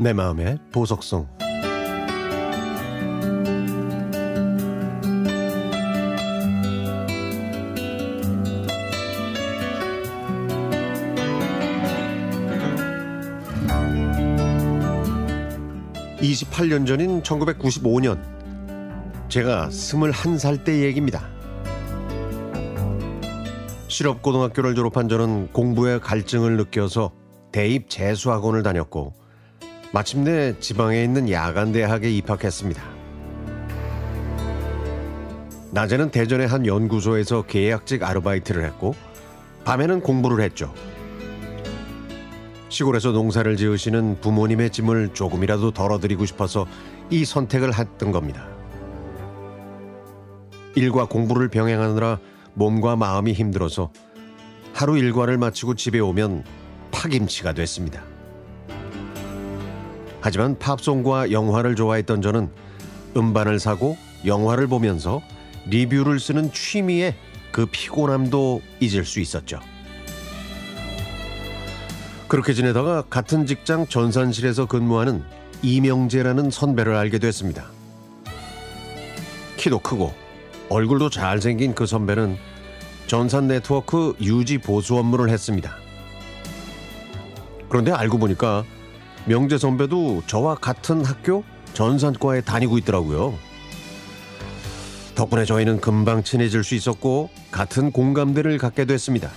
내 마음의 보석성 (28년) 전인 (1995년) 제가 (21살) 때 얘기입니다. 실업고등학교를 졸업한 저는 공부에 갈증을 느껴서 대입 재수학원을 다녔고 마침내 지방에 있는 야간 대학에 입학했습니다. 낮에는 대전의 한 연구소에서 계약직 아르바이트를 했고 밤에는 공부를 했죠. 시골에서 농사를 지으시는 부모님의 짐을 조금이라도 덜어드리고 싶어서 이 선택을 했던 겁니다. 일과 공부를 병행하느라 몸과 마음이 힘들어서 하루 일과를 마치고 집에 오면 파김치가 됐습니다. 하지만 팝송과 영화를 좋아했던 저는 음반을 사고 영화를 보면서 리뷰를 쓰는 취미에 그 피곤함도 잊을 수 있었죠. 그렇게 지내다가 같은 직장 전산실에서 근무하는 이명재라는 선배를 알게 됐습니다. 키도 크고 얼굴도 잘생긴 그 선배는 전산 네트워크 유지 보수 업무를 했습니다. 그런데 알고 보니까 명재 선배도 저와 같은 학교 전산과에 다니고 있더라고요. 덕분에 저희는 금방 친해질 수 있었고 같은 공감대를 갖게 됐습니다.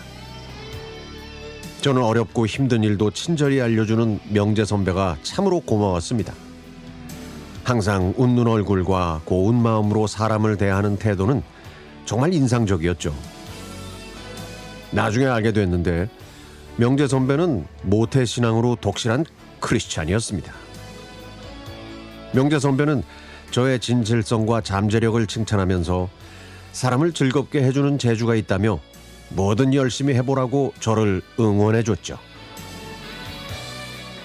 저는 어렵고 힘든 일도 친절히 알려주는 명재 선배가 참으로 고마웠습니다. 항상 웃는 얼굴과 고운 마음으로 사람을 대하는 태도는 정말 인상적이었죠. 나중에 알게 됐는데 명재 선배는 모태 신앙으로 독실한 크리스찬이었습니다. 명재 선배는 저의 진실성과 잠재력을 칭찬하면서 사람을 즐겁게 해주는 재주가 있다며 뭐든 열심히 해보라고 저를 응원해줬죠.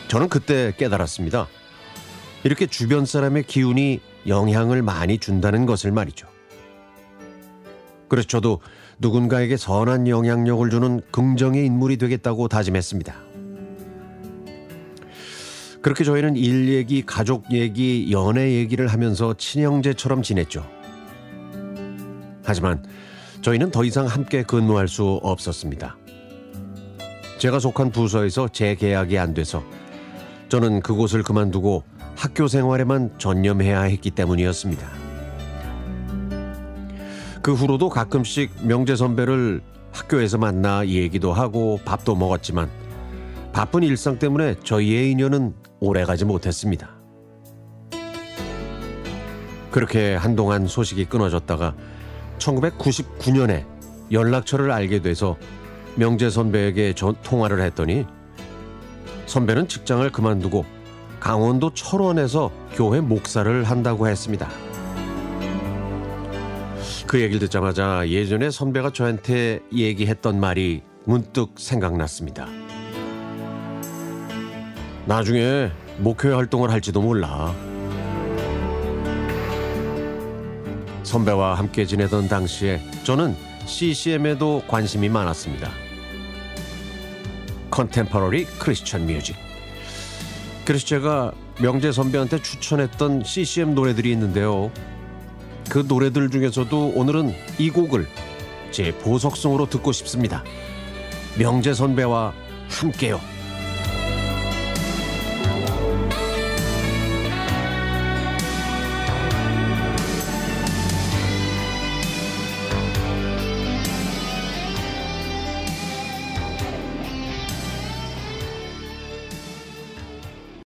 저는 그때 깨달았습니다. 이렇게 주변 사람의 기운이 영향을 많이 준다는 것을 말이죠. 그래서 저도 누군가에게 선한 영향력을 주는 긍정의 인물이 되겠다고 다짐했습니다. 그렇게 저희는 일 얘기, 가족 얘기, 연애 얘기를 하면서 친형제처럼 지냈죠. 하지만 저희는 더 이상 함께 근무할 수 없었습니다. 제가 속한 부서에서 재계약이 안 돼서 저는 그곳을 그만두고 학교 생활에만 전념해야 했기 때문이었습니다. 그 후로도 가끔씩 명재 선배를 학교에서 만나 얘기도 하고 밥도 먹었지만 바쁜 일상 때문에 저희의 인연은 오래가지 못했습니다. 그렇게 한동안 소식이 끊어졌다가 1999년에 연락처를 알게 돼서 명재 선배에게 전 통화를 했더니 선배는 직장을 그만두고 강원도 철원에서 교회 목사를 한다고 했습니다. 그 얘기를 듣자마자 예전에 선배가 저한테 얘기했던 말이 문득 생각났습니다. 나중에 목회 활동을 할지도 몰라. 선배와 함께 지내던 당시에 저는 CCM에도 관심이 많았습니다. 컨템퍼러리 크리스천 뮤직. 그래서 제가 명재 선배한테 추천했던 CCM 노래들이 있는데요. 그 노래들 중에서도 오늘은 이 곡을 제 보석성으로 듣고 싶습니다. 명재 선배와 함께요.